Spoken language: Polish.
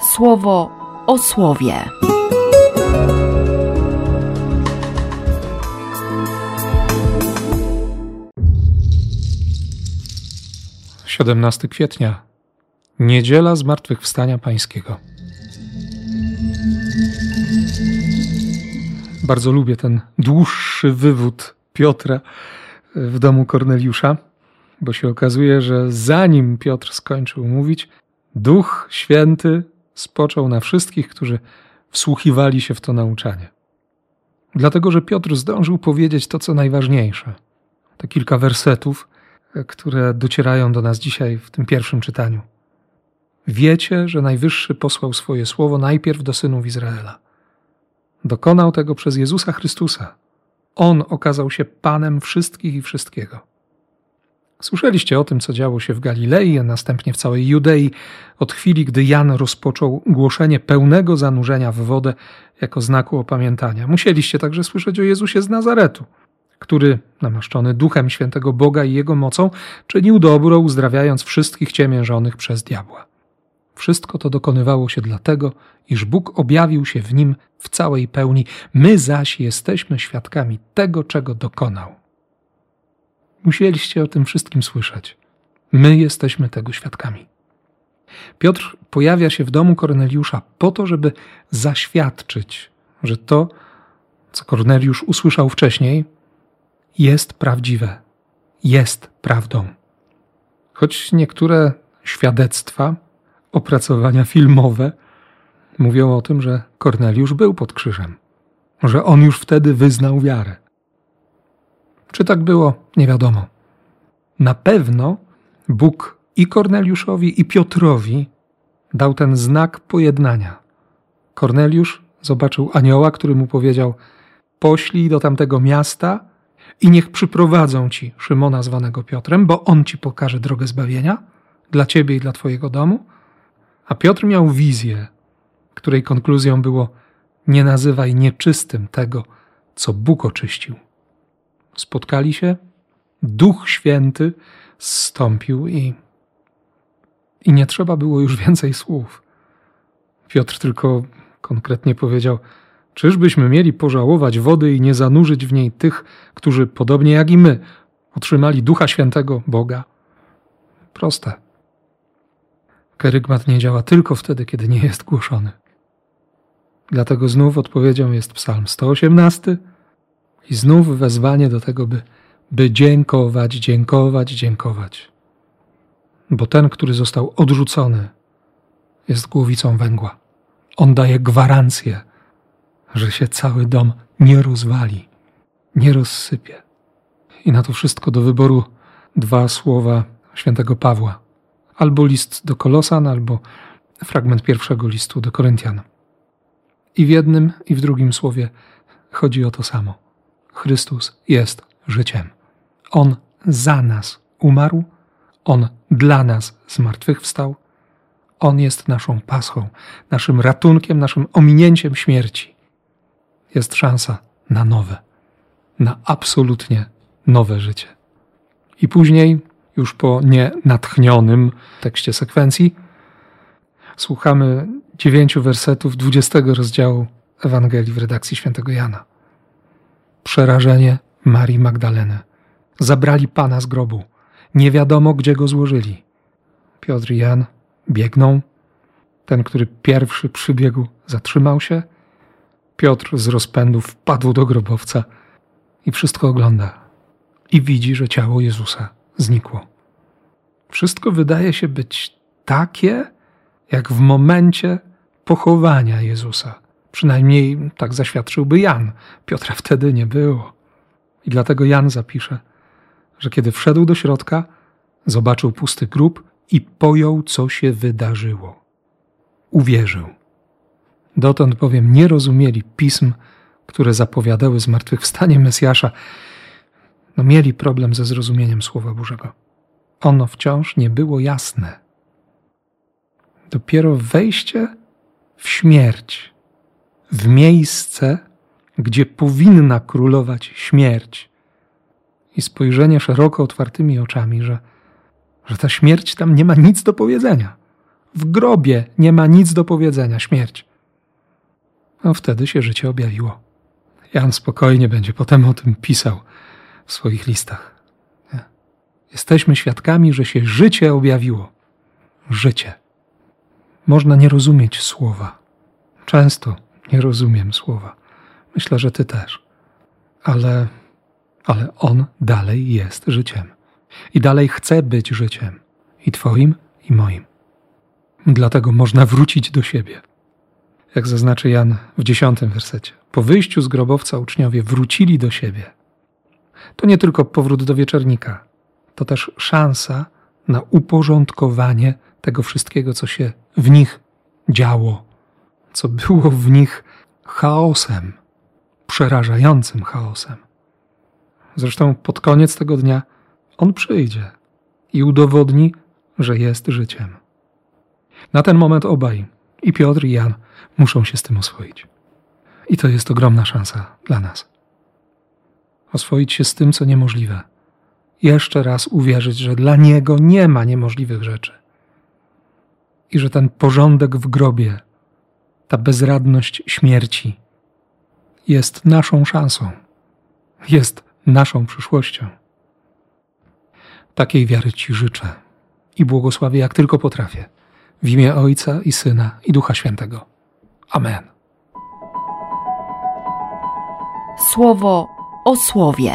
słowo o słowie. Siedemnasty kwietnia, niedziela Zmartwychwstania Pańskiego. Bardzo lubię ten dłuższy wywód Piotra w domu Korneliusza, bo się okazuje, że zanim Piotr skończył mówić, Duch Święty spoczął na wszystkich, którzy wsłuchiwali się w to nauczanie. Dlatego, że Piotr zdążył powiedzieć to, co najważniejsze. Te kilka wersetów, które docierają do nas dzisiaj w tym pierwszym czytaniu. Wiecie, że Najwyższy posłał swoje słowo najpierw do synów Izraela. Dokonał tego przez Jezusa Chrystusa. On okazał się Panem wszystkich i wszystkiego. Słyszeliście o tym, co działo się w Galilei, a następnie w całej Judei, od chwili, gdy Jan rozpoczął głoszenie pełnego zanurzenia w wodę jako znaku opamiętania. Musieliście także słyszeć o Jezusie z Nazaretu, który, namaszczony duchem świętego Boga i jego mocą, czynił dobro, uzdrawiając wszystkich ciemiężonych przez diabła. Wszystko to dokonywało się dlatego, iż Bóg objawił się w nim w całej pełni, my zaś jesteśmy świadkami tego, czego dokonał. Musieliście o tym wszystkim słyszeć. My jesteśmy tego świadkami. Piotr pojawia się w domu Korneliusza po to, żeby zaświadczyć, że to, co Korneliusz usłyszał wcześniej, jest prawdziwe, jest prawdą. Choć niektóre świadectwa, opracowania filmowe mówią o tym, że Korneliusz był pod krzyżem, że on już wtedy wyznał wiarę. Czy tak było? Nie wiadomo. Na pewno Bóg i Korneliuszowi, i Piotrowi dał ten znak pojednania. Korneliusz zobaczył anioła, który mu powiedział: Poślij do tamtego miasta i niech przyprowadzą ci Szymona zwanego Piotrem, bo on ci pokaże drogę zbawienia dla ciebie i dla twojego domu. A Piotr miał wizję, której konkluzją było: Nie nazywaj nieczystym tego, co Bóg oczyścił spotkali się, Duch Święty zstąpił i, i nie trzeba było już więcej słów. Piotr tylko konkretnie powiedział: Czyżbyśmy mieli pożałować wody i nie zanurzyć w niej tych, którzy, podobnie jak i my, otrzymali Ducha Świętego Boga? Proste. Kerygmat nie działa tylko wtedy, kiedy nie jest głoszony. Dlatego znów odpowiedzią jest Psalm 118, i znów wezwanie do tego, by, by dziękować, dziękować, dziękować. Bo ten, który został odrzucony, jest głowicą węgła. On daje gwarancję, że się cały dom nie rozwali, nie rozsypie. I na to wszystko do wyboru dwa słowa świętego Pawła. Albo list do Kolosan, albo fragment pierwszego listu do Koryntian. I w jednym, i w drugim słowie chodzi o to samo. Chrystus jest życiem. On za nas umarł, On dla nas zmartwychwstał. On jest naszą paschą, naszym ratunkiem, naszym ominięciem śmierci. Jest szansa na nowe, na absolutnie nowe życie. I później, już po nienatchnionym tekście sekwencji, słuchamy dziewięciu wersetów dwudziestego rozdziału Ewangelii w redakcji świętego Jana przerażenie Marii Magdaleny. Zabrali Pana z grobu. Nie wiadomo, gdzie go złożyli. Piotr i Jan biegną. Ten, który pierwszy przybiegł, zatrzymał się. Piotr z rozpędu wpadł do grobowca i wszystko ogląda. I widzi, że ciało Jezusa znikło. Wszystko wydaje się być takie, jak w momencie pochowania Jezusa. Przynajmniej tak zaświadczyłby Jan. Piotra wtedy nie było. I dlatego Jan zapisze, że kiedy wszedł do środka, zobaczył pusty grób i pojął, co się wydarzyło. Uwierzył. Dotąd bowiem nie rozumieli pism, które zapowiadały zmartwychwstanie Mesjasza. No mieli problem ze zrozumieniem Słowa Bożego. Ono wciąż nie było jasne. Dopiero wejście w śmierć w miejsce, gdzie powinna królować śmierć, i spojrzenie szeroko otwartymi oczami, że, że ta śmierć tam nie ma nic do powiedzenia. w grobie nie ma nic do powiedzenia, śmierć. No wtedy się życie objawiło. Jan spokojnie będzie potem o tym pisał w swoich listach. Nie? Jesteśmy świadkami, że się życie objawiło. Życie. Można nie rozumieć słowa. Często nie rozumiem słowa. Myślę, że ty też. Ale, ale on dalej jest życiem. I dalej chce być życiem. I twoim, i moim. Dlatego można wrócić do siebie. Jak zaznaczy Jan w dziesiątym wersecie. Po wyjściu z grobowca uczniowie wrócili do siebie. To nie tylko powrót do wieczornika, to też szansa na uporządkowanie tego wszystkiego, co się w nich działo, co było w nich chaosem, przerażającym chaosem. Zresztą pod koniec tego dnia on przyjdzie i udowodni, że jest życiem. Na ten moment obaj, i Piotr, i Jan, muszą się z tym oswoić. I to jest ogromna szansa dla nas. Oswoić się z tym, co niemożliwe. Jeszcze raz uwierzyć, że dla Niego nie ma niemożliwych rzeczy. I że ten porządek w grobie, ta bezradność śmierci jest naszą szansą, jest naszą przyszłością. Takiej wiary Ci życzę i błogosławię jak tylko potrafię. W imię Ojca i Syna i Ducha Świętego. Amen. Słowo o słowie.